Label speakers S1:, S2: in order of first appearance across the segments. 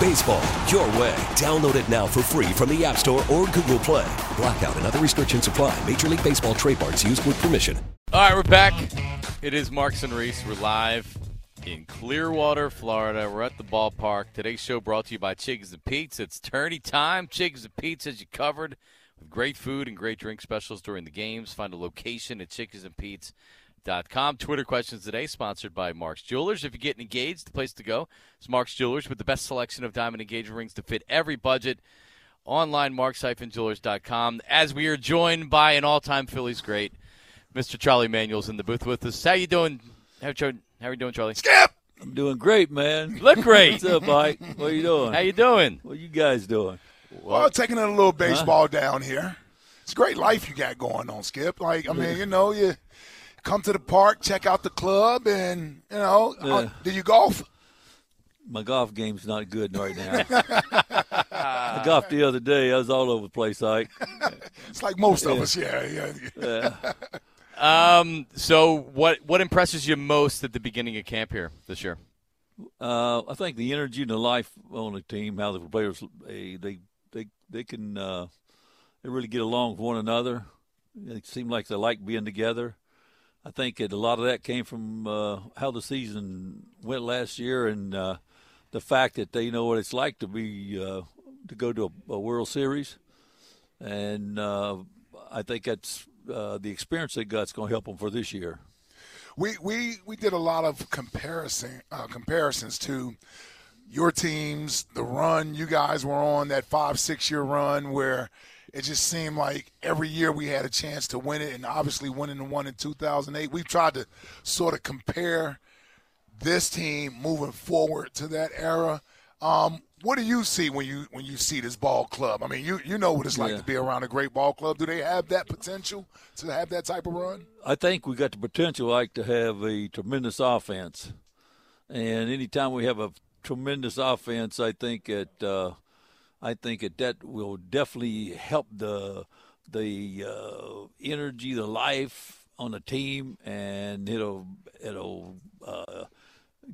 S1: Baseball, your way. Download it now for free from the App Store or Google Play. Blackout and other restrictions apply. Major League Baseball trademarks used with permission.
S2: All right, we're back. It is Marks and Reese. We're live in Clearwater, Florida. We're at the ballpark. Today's show brought to you by Chickie's and Pete's. It's tourney time. Chickie's and Pete's has you covered with great food and great drink specials during the games. Find a location at Chickie's and Pete's. Dot com. Twitter questions today, sponsored by Mark's Jewelers. If you're getting engaged, the place to go is Mark's Jewelers with the best selection of diamond engagement rings to fit every budget. Online, marks-jewelers.com. As we are joined by an all-time Phillies great, Mr. Charlie Manuel's in the booth with us. How you doing? How, how are you doing, Charlie?
S3: Skip.
S4: I'm doing great, man.
S2: Look great.
S4: What's up, Mike? What are you doing?
S2: How you doing?
S4: What you guys doing?
S3: Well, taking a little baseball huh? down here. It's a great life you got going on, Skip. Like, I mean, you know, you come to the park, check out the club, and you know, yeah. uh, do you golf?
S4: My golf game's not good right now. I golfed the other day. I was all over the place, Ike.
S3: it's like most yeah. of us, yeah, yeah.
S2: yeah. Um. So, what what impresses you most at the beginning of camp here this year?
S4: Uh, I think the energy and the life on the team, how the players they they they, they can uh, they really get along with one another. It seems like they like being together. I think a lot of that came from uh, how the season went last year and uh, the fact that they know what it's like to be uh, to go to a, a World Series, and uh, I think that's uh, the experience they got's going to help them for this year.
S3: We we we did a lot of comparison uh, comparisons to your teams, the run you guys were on that five six year run where it just seemed like every year we had a chance to win it, and obviously winning the one in 2008. We've tried to sort of compare this team moving forward to that era. Um, what do you see when you when you see this ball club? I mean, you you know what it's like yeah. to be around a great ball club. Do they have that potential to have that type of run?
S4: I think we got the potential like to have a tremendous offense, and anytime we have a tremendous offense, I think it. Uh, I think that that will definitely help the the uh, energy, the life on the team, and it'll it'll uh,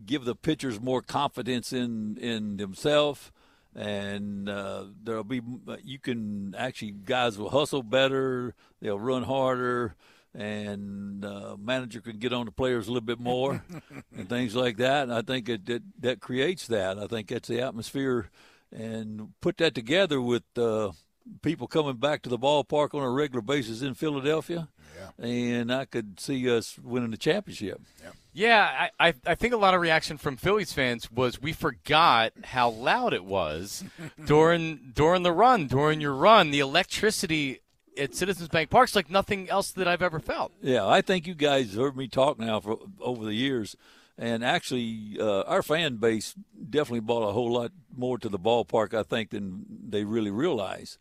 S4: give the pitchers more confidence in in themselves. And uh, there'll be you can actually guys will hustle better, they'll run harder, and uh, manager can get on the players a little bit more and things like that. And I think it, it that creates that. I think that's the atmosphere and put that together with uh, people coming back to the ballpark on a regular basis in Philadelphia, yeah. and I could see us winning the championship.
S2: Yeah. Yeah, I, I think a lot of reaction from Phillies fans was we forgot how loud it was during during the run, during your run. The electricity at Citizens Bank Park's like nothing else that I've ever felt.
S4: Yeah, I think you guys heard me talk now for over the years and actually, uh, our fan base definitely brought a whole lot more to the ballpark, I think, than they really realize.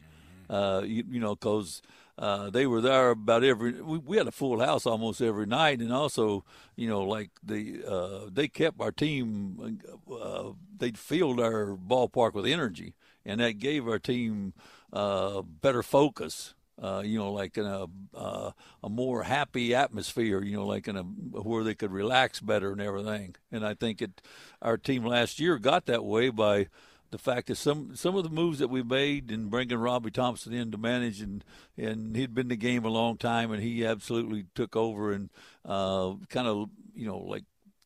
S4: Uh, you, you, know, because uh, they were there about every. We, we, had a full house almost every night, and also, you know, like the uh, they kept our team. Uh, they filled our ballpark with energy, and that gave our team uh, better focus uh, you know, like in a uh, a more happy atmosphere, you know, like in a where they could relax better and everything. And I think it, our team last year got that way by the fact that some some of the moves that we made and bringing Robbie Thompson in to manage and and he'd been in the game a long time and he absolutely took over and uh, kind of you know like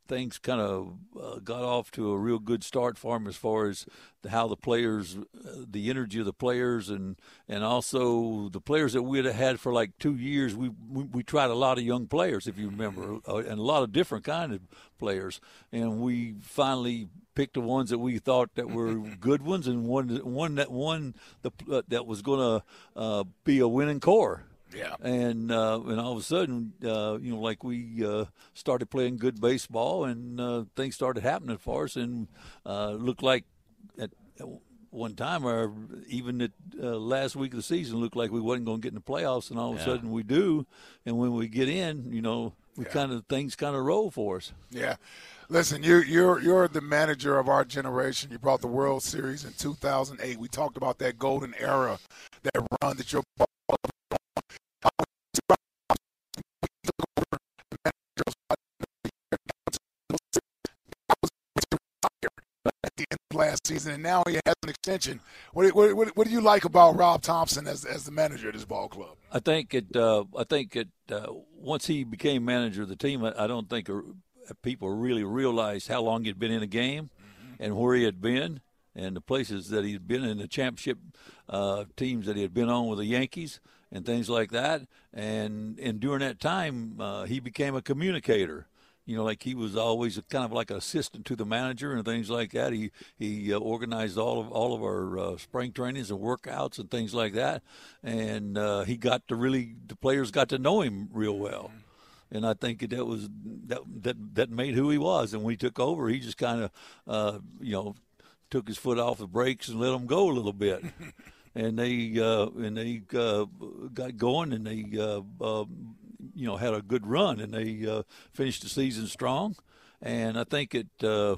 S4: things kind of uh, got off to a real good start for him as far as the, how the players, uh, the energy of the players, and and also the players that we'd have had for like two years. We, we, we tried a lot of young players, if you remember, uh, and a lot of different kind of players, and we finally picked the ones that we thought that were good ones, and one one that one the, uh, that was going to uh, be a winning core.
S3: Yeah.
S4: And uh, and all of a sudden, uh, you know, like we uh, started playing good baseball, and uh, things started happening for us, and uh, looked like at one time, or even at uh, last week of the season, looked like we wasn't going to get in the playoffs, and all of a
S2: Yeah.
S4: sudden we do, and when we get in, you know, we
S3: Yeah.
S4: kind of things kind of roll for us.
S3: Yeah. Listen, you, you're you're the manager of our generation. You brought the World Series in 2008. We talked about that golden era, that run that your season, and now he has an extension. What, what, what, do you like about Rob Thompson as, as the manager of this ball club?
S4: I think it. Uh, I think it. Uh, once he became manager of the team, I, I don't think people really realized how long he'd been in the game, and where he had been, and the places that he'd been in the championship uh, teams that he had been on with the Yankees and things like that. And and during that time, uh, he became a communicator. You know, like he was always a, kind of like an assistant to the manager and things like that. He he uh, organized all of all of our uh, spring trainings and workouts and things like that, and uh, he got to really the players got to know him real well, and I think that was that that that made who he was. And when he took over, he just kind of uh, you know took his foot off the brakes and let him go a little bit. and they uh, and they uh, got going, and they uh, uh, you know had a good run, and they uh, finished the season strong. And I think it uh,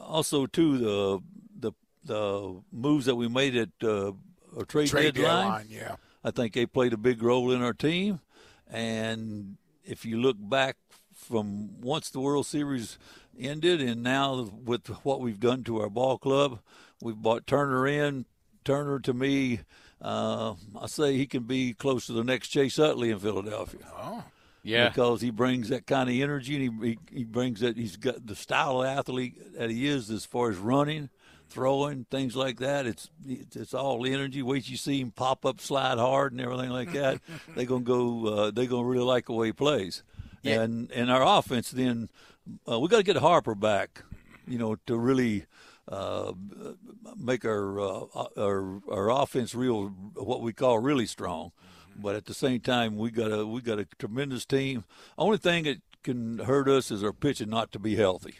S4: also too the the the moves that we made at uh, a trade,
S3: Trade
S4: deadline.
S3: deadline, yeah.
S4: I think they played a big role in our team. And if you look back from once the World Series ended, and now with what we've done to our ball club, we've brought Turner in. Turner, to me, uh, I say he can be close to the next Chase Utley in Philadelphia Oh,
S2: Yeah.
S4: because he brings that kind of energy and he, he, he brings that he's got the style of athlete that he is as far as running throwing things like that it's it's, it's all energy wait you see him pop up slide hard and everything like that they're gonna go uh, they're gonna really like the way he plays
S2: Yeah.
S4: and and our offense then uh, we got to get harper back you know to really uh, make our, uh, our our offense real what we call really strong. But at the same time, we got a we got a tremendous team. Only thing that can hurt us is our pitching not to be healthy.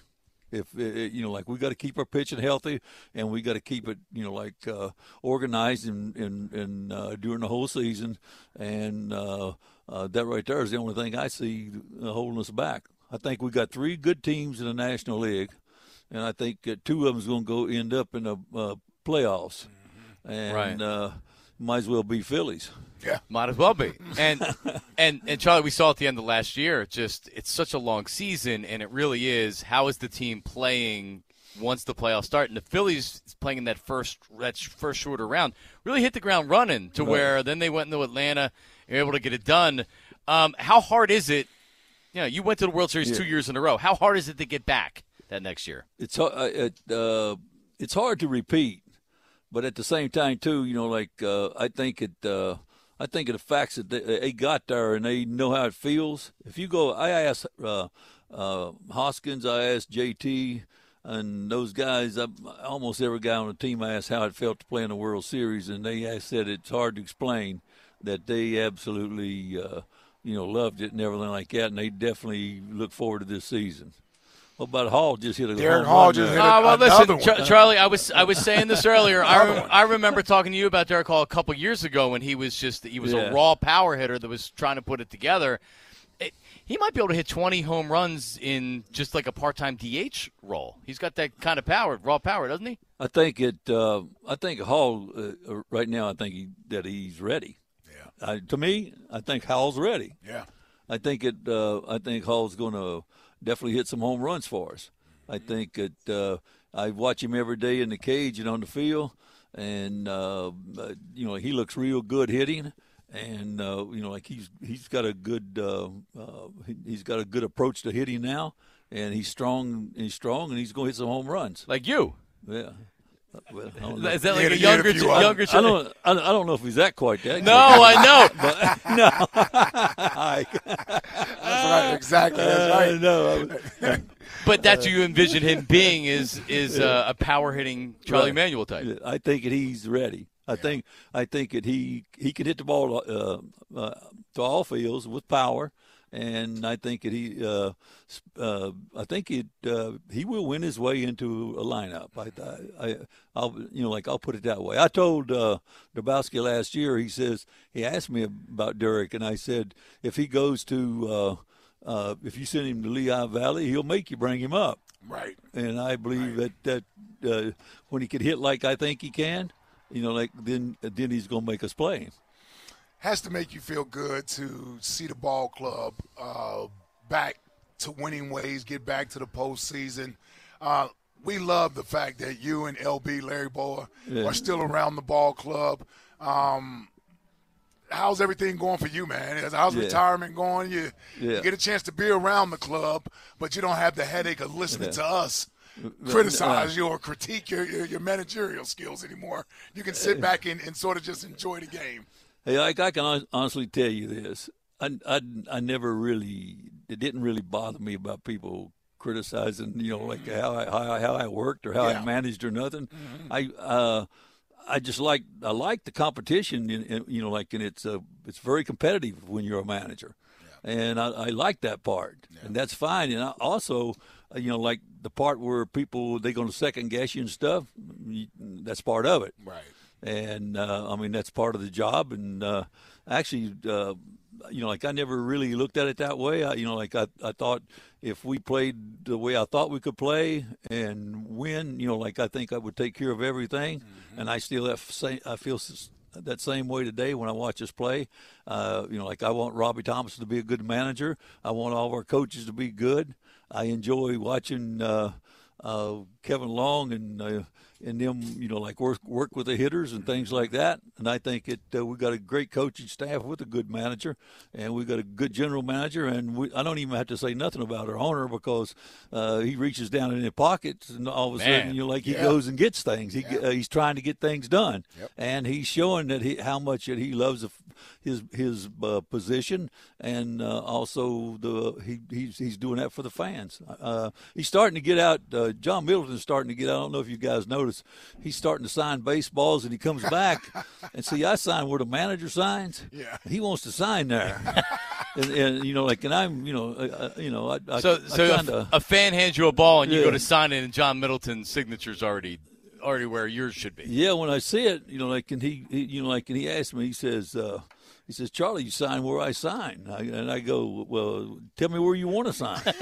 S4: If you know, like we got to keep our pitching healthy, and we got to keep it, you know, like uh, organized and and, and uh, during the whole season, and uh, uh, that right there is the only thing I see holding us back. I think we got three good teams in the National League, and I think uh, two of them's going to go end up in the uh, playoffs, and
S2: Right.
S4: uh, might as well be Phillies.
S3: Yeah.
S2: Might as well be. And and and Charlie, we saw at the end of last year. Just it's such a long season, and it really is. How is the team playing once the playoffs start? And the Phillies playing in that first that first shorter round really hit the ground running to where then they went into Atlanta, and were able to get it done. Um, how hard is it? You know, you went to the World Series two years in a row. How hard is it to get back that next year?
S4: it's uh, it, uh, it's hard to repeat, but at the same time too, you know, like uh, I think it. Uh, I think of the facts that they, they got there and they know how it feels. If you go, I asked uh, uh, Hoskins, I asked JT, and those guys. I, almost every guy on the team I asked how it felt to play in the World Series, and they said it's hard to explain that they absolutely, uh, you know, loved it and everything like that, and they definitely look forward to this season. What about Hall? Just hit a
S3: Darick
S4: home
S3: Hall
S4: run
S3: just
S4: there.
S3: hit a-
S2: Oh, well, listen,
S3: one.
S2: Char- Charlie. I was I was saying this earlier. I,
S3: Another
S2: rem- I remember talking to you about Darick Hall a couple years ago when he was just he was
S4: Yeah.
S2: a raw power hitter that was trying to put it together. It, he might be able to hit 20 home runs in just like a part-time DH role. He's got that kind of power, raw power, doesn't he?
S4: I think it. Uh, I think Hall uh, right now. I think he, that he's ready.
S3: Yeah.
S4: Uh, to me, I think Hall's ready.
S3: Yeah.
S4: I think it. Uh, I think Hall's going to definitely hit some home runs for us. I think that Uh, I watch him every day in the cage and on the field, and uh, uh, you know he looks real good hitting, and uh, you know like he's he's got a good uh, uh, he- he's got a good approach to hitting now, and he's strong. And he's strong, and he's going to hit some home runs.
S2: Like you.
S4: Yeah. Well, I don't know.
S2: Is that like
S3: Yeah,
S2: a younger,
S3: if you are.
S2: younger?
S4: I don't. I don't- I don't know if he's that quite that.
S2: No, I know.
S4: but no.
S3: That's right. Exactly. That's
S4: Uh,
S3: right.
S4: no.
S2: But that's who you envision him being is is uh, a power hitting Charlie
S4: Right.
S2: Manuel type.
S4: I think that he's ready. I think I think that he he can hit the ball uh, uh, to all fields with power, and I think that he uh, uh, I think it uh, he will win his way into a lineup. I, I I'll you know like I'll put it that way. I told uh, Dombrowski last year. He says he asked me about Darick, and I said if he goes to uh, uh, if you send him to Lehigh Valley, he'll make you bring him up
S3: Right.
S4: and I believe that that uh, when he can hit like I think he can, you know, like then then he's going to make us play.
S3: Has to make you feel good to see the ball club uh, back to winning ways, get back to the postseason. Uh, we love the fact that you and LB Larry Bowa
S4: Yeah.
S3: are still around the ball club. Um, how's everything going for you, man? How's
S4: Yeah.
S3: retirement going? You, you get a chance to be around the club, but you don't have the headache of listening to us criticize you or critique your, your, your managerial skills anymore. You can sit back and, and sort of just enjoy the game.
S4: Hey, I, I can honestly tell you this: I, I I never really it didn't really bother me about people criticizing, you know, like how I how I, how I worked or how
S3: Yeah.
S4: I managed or nothing. I uh. I just like I like the competition, in, in, you know, like and it's uh, it's very competitive when you're a manager, and I, I like that part, and that's fine. And I also, uh, you know, like the part where people they're going to second guess you and stuff. That's part of it
S3: Right.
S4: And uh, I mean that's part of the job. And uh, actually, uh, you know, like I never really looked at it that way. I, you know, like I, I thought if we played the way I thought we could play and win, you know, like I think I would take care of everything. And I still have same, I feel that same way today when I watch us play. Uh, you know, like I want Robbie Thompson to be a good manager. I want all of our coaches to be good. I enjoy watching. Uh, uh, Kevin Long and uh, and them, you know, like work work with the hitters and things like that. And I think it uh, we got a great coaching staff with a good manager, and we've got a good general manager. And we, I don't even have to say nothing about our owner because uh, he reaches down in his pockets and all of a
S2: Man.
S4: sudden, you know, like he
S3: Yeah.
S4: goes and gets things. He uh, he's trying to get things done,
S3: Yep.
S4: and he's showing that he how much that he loves his his uh, position, and uh, also the he he's he's doing that for the fans. Uh, he's starting to get out. Uh, John Middleton's starting to get. out. I don't know if you guys noticed. He's starting to sign baseballs, and he comes back and see. I sign where the manager signs.
S3: Yeah.
S4: he wants to sign there, and, and you know, like, and I'm, you know, uh, uh, you know, I, I,
S2: So,
S4: I
S2: so
S4: kinda,
S2: a, a fan hands you a ball and you
S4: Yeah.
S2: go to sign it, and John Middleton's signature's already already where yours should be.
S4: Yeah, when I see it, you know, like, and he, he you know, like, and he asked me, he says, uh, he says, Charlie, you sign where I sign. I, and I go, well, tell me where you want to sign. but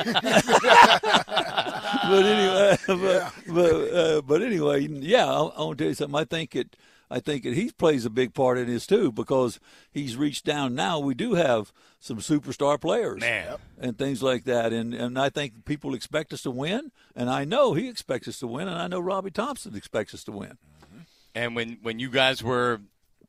S4: anyway, but, but, uh, but anyway, yeah, I, I want to tell you something. I think it, I think it, he plays a big part in this too because he's reached down. Now we do have some superstar players
S2: Man.
S4: and things like that, and and I think people expect us to win, and I know he expects us to win, and I know Robbie Thompson expects us to win.
S2: And when when you guys were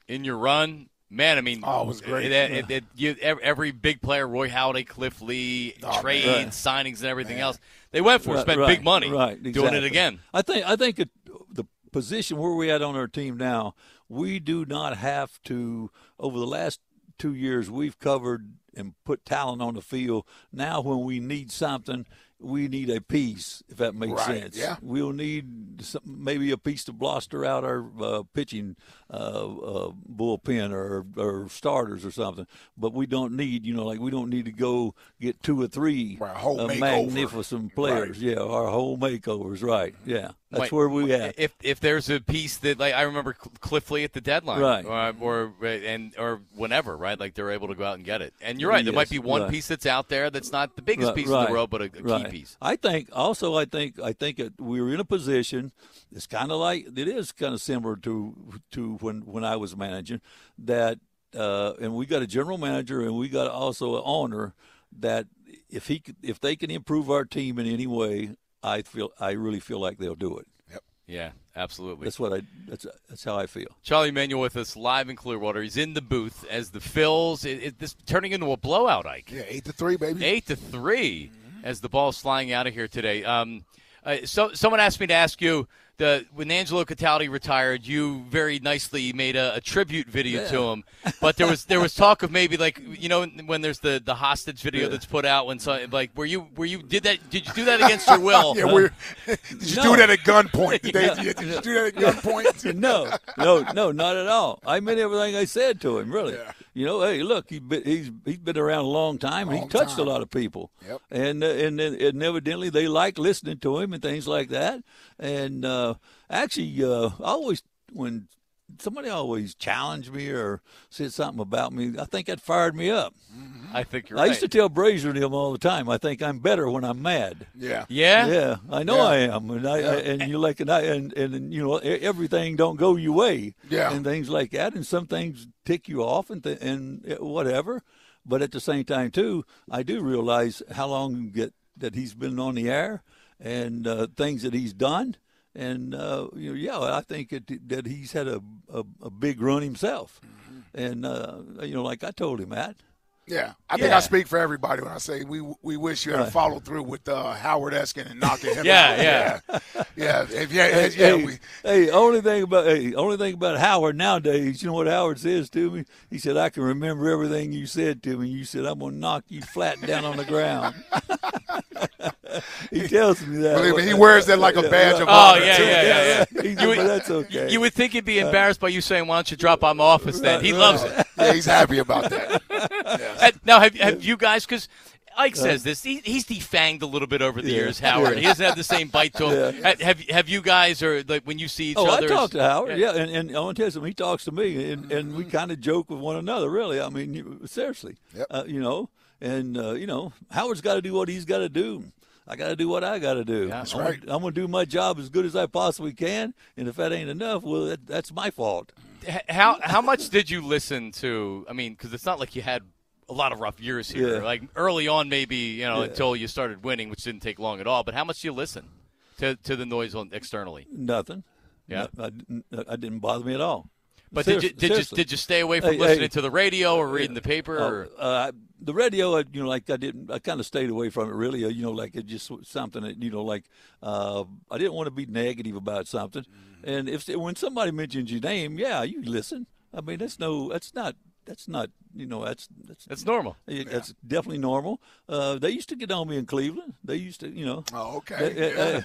S2: in your run, man, I mean,
S3: Oh, it was great.
S2: It, it, it, you, every big player, Roy Halladay, Cliff Lee,
S3: Oh,
S2: trades,
S4: man.
S2: signings, and everything else, they went for, it,
S4: Right,
S2: spent
S4: right,
S2: big money,
S4: right,
S2: doing it again.
S4: I think I think it, the position where we at on our team now, we do not have to. Over the last two years, we've covered and put talent on the field. Now, when we need something, we need a piece. If that makes
S3: Right,
S4: sense,
S3: yeah.
S4: we'll need some, maybe a piece to bluster out our uh, pitching uh, uh, bullpen or or starters or something. But we don't need, you know, like we don't need to go get two or three
S3: Right, whole
S4: uh, magnificent players. Yeah, our whole makeovers, right? Yeah, that's
S2: Wait,
S4: where we at.
S2: If if there's a piece that like I remember Cliff Lee at the deadline,
S4: Right.
S2: or, or and or whenever, right? Like they're able to go out and get it. And you're right, there might be one
S4: right.
S2: piece that's out there that's not the biggest
S4: Right,
S2: piece in the world, but a, a
S4: right.
S2: Key piece.
S4: I think also I think I think it, we were in a position. It's kind of like it is kind of similar to to when when I was managing that, uh, and we got a general manager and we got also an owner that if he if they can improve our team in any way, I feel I really feel like they'll do it. Yep.
S2: Yeah, absolutely.
S4: That's what I that's that's how I feel.
S2: Charlie Manuel with us live in Clearwater. He's in the booth as the Phils. It, it, this turning into a blowout, Ike.
S3: Yeah, eight to three, baby.
S2: Eight to 3 as the ball's flying out of here today. Um, uh, so someone asked me to ask you the when Angelo Cataldi retired, you very nicely made a, a tribute video
S4: Yeah.
S2: to him. But there was there was talk of maybe like you know when there's the, the hostage video that's put out when so, like were you were you did that did you do that against your will?
S3: Yeah, we're, did you
S4: No.
S3: do that at a gunpoint? Did, they, did you do that at gunpoint?
S4: no, no, no, not at all. I meant everything I said to him. Really,
S3: Yeah.
S4: You know. Hey, look, he been, he's he's been around a long time. he
S3: Long
S4: touched
S3: time.
S4: a lot of people.
S3: Yep.
S4: And uh, and and evidently they like listening to him and things like that. And uh, actually, uh, I always when somebody always challenged me or said something about me, I think that fired me up.
S2: I think you're
S4: I
S2: right.
S4: used to tell Brazier and him all the time. I think I'm better when I'm mad.
S3: Yeah.
S2: yeah?
S4: Yeah, I know
S3: Yeah.
S4: I am, and I, I and you like and I and and you know e- everything don't go your way,
S3: Yeah.
S4: and things like that, and some things tick you off and th- and uh, whatever. But at the same time, too, I do realize how long you get that he's been on the air and uh, things that he's done, and uh, you know, yeah, I think it, that he's had a, a a big run himself,
S3: Mm-hmm.
S4: and uh, you know, like I told him that.
S3: Yeah, I think
S4: Yeah.
S3: I speak for everybody when I say we we wish you had
S4: Right.
S3: followed through with uh, Howard Eskin and knocking him
S2: Yeah,
S3: out.
S2: yeah.
S3: yeah, yeah. If, yeah,
S4: Hey,
S3: yeah,
S4: hey,
S3: we,
S4: hey, only thing about hey, only thing about Howard nowadays, you know what Howard says to me? He said, "I can remember everything you said to me." You said, "I'm gonna knock you flat down on the ground." he tells me that.
S3: believe me, he wears that like a badge of
S2: Oh,
S3: honor.
S2: yeah,
S3: too.
S2: yeah, yeah, yeah. You would-
S4: that's okay.
S2: You would think he'd be embarrassed by you saying, "Why don't you drop by my office?" Then he loves it.
S3: Yeah, he's happy about that.
S2: Uh, now, have, have you guys? Because Ike says this. He, he's defanged a little bit over the
S4: Yeah.
S2: years. Howard.
S4: Yeah.
S2: He doesn't have the same bite to him. Ha- Have have you guys or like when you see each
S4: Oh, I
S2: other?
S4: talk to Howard, yeah, and, and I want to tell you something. He talks to me, and, and
S2: Mm-hmm.
S4: we kind of joke with one another. Really, I mean, seriously,
S3: Yep.
S4: uh, you know, and uh, you know, Howard's got to do what he's got to do. I got to do what I got to do.
S2: That's
S4: I'm
S3: right.
S4: Gonna, I'm going to do my job as good as I possibly can, and if that ain't enough, well, that, that's my fault.
S2: How how much did you listen to? I mean, because it's not like you had a lot of rough years here.
S4: Yeah.
S2: Like early on, maybe you know
S4: Yeah.
S2: until you started winning, which didn't take long at all. But how much do you listen to to the noise on externally?
S4: Nothing.
S2: Yeah.
S4: No, I, I didn't bother me at all.
S2: But did you did you did you stay away from
S4: Hey,
S2: listening
S4: hey.
S2: to the radio or reading the paper? Or?
S4: Oh, uh, the radio, I- you know, like I didn't, I kind of stayed away from it. Really, uh, you know, like it just something that, you know, like uh, I didn't want to be negative about something.
S2: Mm-hmm.
S4: And if when somebody mentions your name, yeah, you listen. I mean, that's no, that's not, that's not, you know, that's that's
S2: That's normal.
S4: Yeah, That's definitely normal. Uh, they used to get on me in Cleveland. They used to, you know.
S3: Oh,
S4: They-
S3: okay.
S4: they-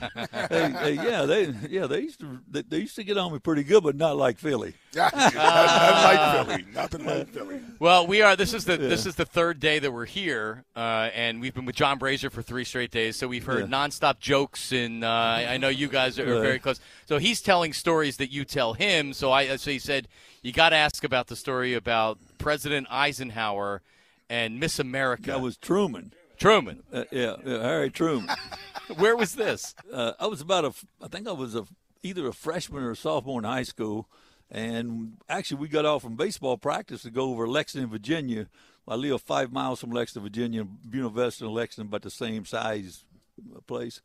S4: hey, hey, yeah, they yeah they used to they, they used to get on me pretty good, but not like Philly.
S3: Yeah, nothing, nothing like Philly. Nothing like Philly.
S2: Well, we are. This is the this is the third day that we're here, uh, and we've been with John Brazier for three straight days. So we've heard
S4: Yeah.
S2: nonstop jokes, and uh, I I know you guys are, are very close. So he's telling stories that you tell him. So I so he said you got to ask about the story about President Eisenhower and Miss America.
S4: That was Truman.
S2: Truman.
S4: Uh, yeah, yeah, Harry Truman.
S2: Where was this?
S4: uh, I was about a, I think I was a, either a freshman or a sophomore in high school, and actually we got off from baseball practice to go over Lexington, Virginia. I live five miles from Lexington, Virginia. Buena Vista and Lexington, about the same size uh, place,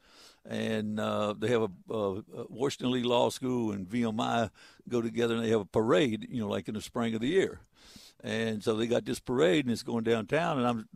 S4: and uh, they have a, a Washington Lee Law School and VMI go together, and they have a parade, you know, like in the spring of the year, and so they got this parade, and it's going downtown, and I'm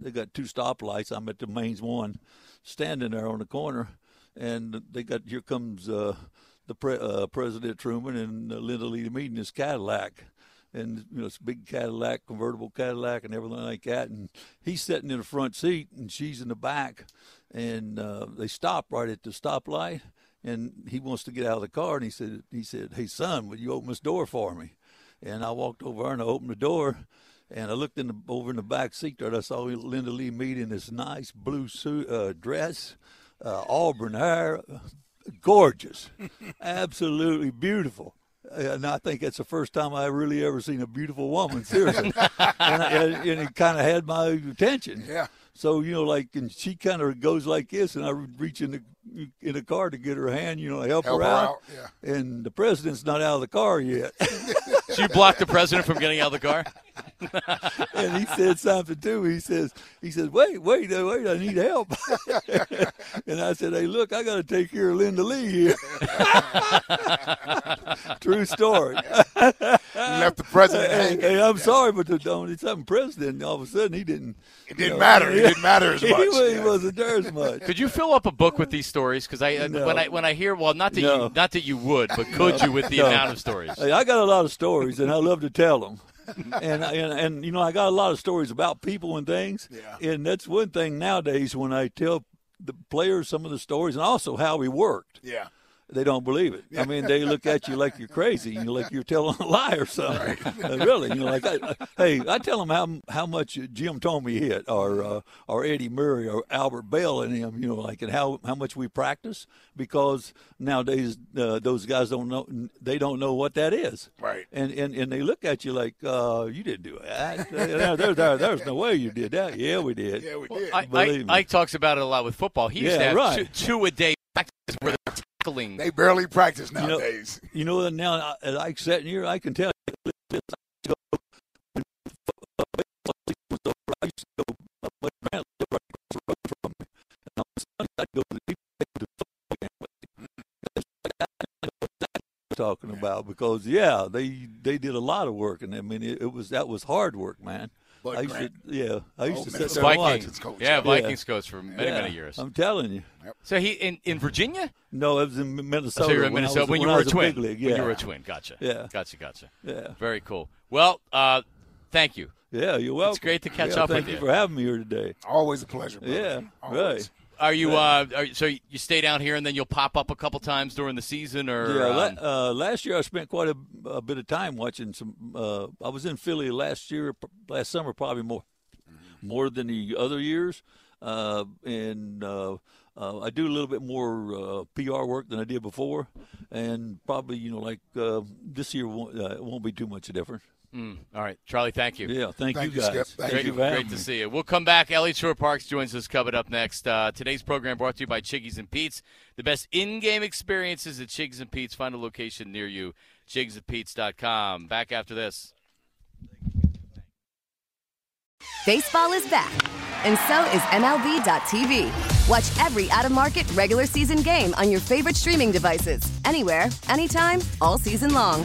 S4: they got two stoplights. I'm at the mains one, standing there on the corner, and they got here comes uh, the pre- uh, President Truman and uh, Lynda Lee Mead in this Cadillac, and you know it's big Cadillac, convertible Cadillac, and everything like that. And he's sitting in the front seat, and she's in the back, and uh, they stop right at the stoplight, and he wants to get out of the car, and he said, he said, "Hey son, will you open this door for me?" And I walked over and I opened the door. And I looked in the, over in the back seat there, and I saw Lynda Lee Mead in this nice blue suit, uh, dress, uh, auburn hair, gorgeous, absolutely beautiful. Uh, and I think that's the first time I really ever seen a beautiful woman, seriously. and, I, and it kind of had my attention.
S3: Yeah.
S4: So you know, like, and she kind of goes like this, and I reach in the in the car to get her hand, you know, help,
S3: Help
S4: her,
S3: her
S4: out.
S3: out, yeah.
S4: And the president's not out of the car yet.
S2: So you blocked the president from getting out of the car?
S4: and he said something to me. He says, he says, wait, wait, wait, I need help. and I said, hey, look, I got to take care of Lynda Lee here. True story.
S3: left the president
S4: hey,
S3: hanging.
S4: hey, I'm sorry, but the only something president, all of a sudden, he didn't.
S3: It didn't matter. It didn't matter as
S4: He,
S3: much.
S4: he
S3: Yeah.
S4: wasn't there as much.
S2: Could you fill up a book with these stories? Because I uh,
S4: No.
S2: when I when I hear well, not that
S4: No.
S2: you not that you would, but could you with the
S4: No.
S2: amount of stories?
S4: Hey, I got a lot of stories, and I love to tell them. and, and and you know, I got a lot of stories about people and things.
S3: Yeah.
S4: And that's one thing nowadays when I tell the players some of the stories, and also how we worked.
S3: Yeah.
S4: They don't believe it. I mean, they look at you like you're crazy, you know, like you're telling a lie or something. Uh, really, you know, like I, I- hey, I tell them how how much Jim Thome hit, or uh, or Eddie Murray, or Albert Belle, and him, you know, like and how how much we practice because nowadays uh, those guys don't know they don't know what that is.
S3: Right.
S4: And and, and they look at you like uh, you didn't do that. there, there, there, there's no way you did that. Yeah, we did.
S3: Yeah, we did.
S2: I,
S4: Believe
S2: I,
S4: me.
S2: Ike talks about it a lot with football. He used
S4: Yeah,
S2: to have
S4: right.
S2: two, two a day practices where they're tackling.
S3: they barely practice nowadays.
S4: You know, now as I sat here, I can tell you. I used to go up my ground right across the road from me. And on Sunday, I'd go to the to the football game with him. That's what I know what I'm talking about because yeah, they they did a lot of work, and I mean it, it was that was hard work, man.
S3: Bud
S4: I used
S3: Grant.
S4: to, yeah, I used
S3: Oh,
S4: to sit
S3: Minnesota
S4: there and watch.
S2: Vikings,
S3: coach.
S2: yeah,
S3: Yeah.
S2: Vikings coach for many
S4: Yeah,
S2: many years.
S4: I'm telling you.
S2: So he in, in Virginia.
S4: No, it was in Minnesota.
S2: so you were in
S4: when
S2: Minnesota
S4: was-
S2: when you
S4: I
S2: were a twin.
S4: Big league,
S2: When you were a twin. Gotcha.
S4: Yeah.
S2: Gotcha. Gotcha.
S4: Yeah.
S2: Very cool. Well, uh, thank you.
S4: Yeah, you're welcome.
S2: It's great to catch
S4: Yeah,
S2: up with
S4: you Thank
S2: you.
S4: for having me here today.
S3: Always a pleasure. Brother.
S4: Yeah,
S3: Always.
S4: right.
S2: Are you? Uh, are, so you stay down here and then you'll pop up a couple times during the season, or
S4: Yeah,
S2: um,
S4: la- uh, last year I spent quite a, a bit of time watching some. Uh, I was in Philly last year, last summer, probably more, more than the other years, uh, and uh, uh, I do a little bit more uh, PR work than I did before, and probably you know like uh, this year won't, uh, it won't be too much different.
S2: Mm, all right, Charlie. Thank you.
S4: Yeah, thank,
S3: Thank
S4: you
S3: you,
S4: guys.
S3: Skip. Thank
S2: Great,
S4: you for
S2: great to see you. We'll come back. Eliot Shorr-Parks joins us coming up next. Uh, today's program brought to you by Chickie's and Pete's. The best in-game experiences at Chickie's and Pete's. Find a location near you. ChickiesandPetes.com. Back after this.
S5: Baseball is back, and so is MLB.tv. Watch every out of market regular season game on your favorite streaming devices, anywhere, anytime, all season long.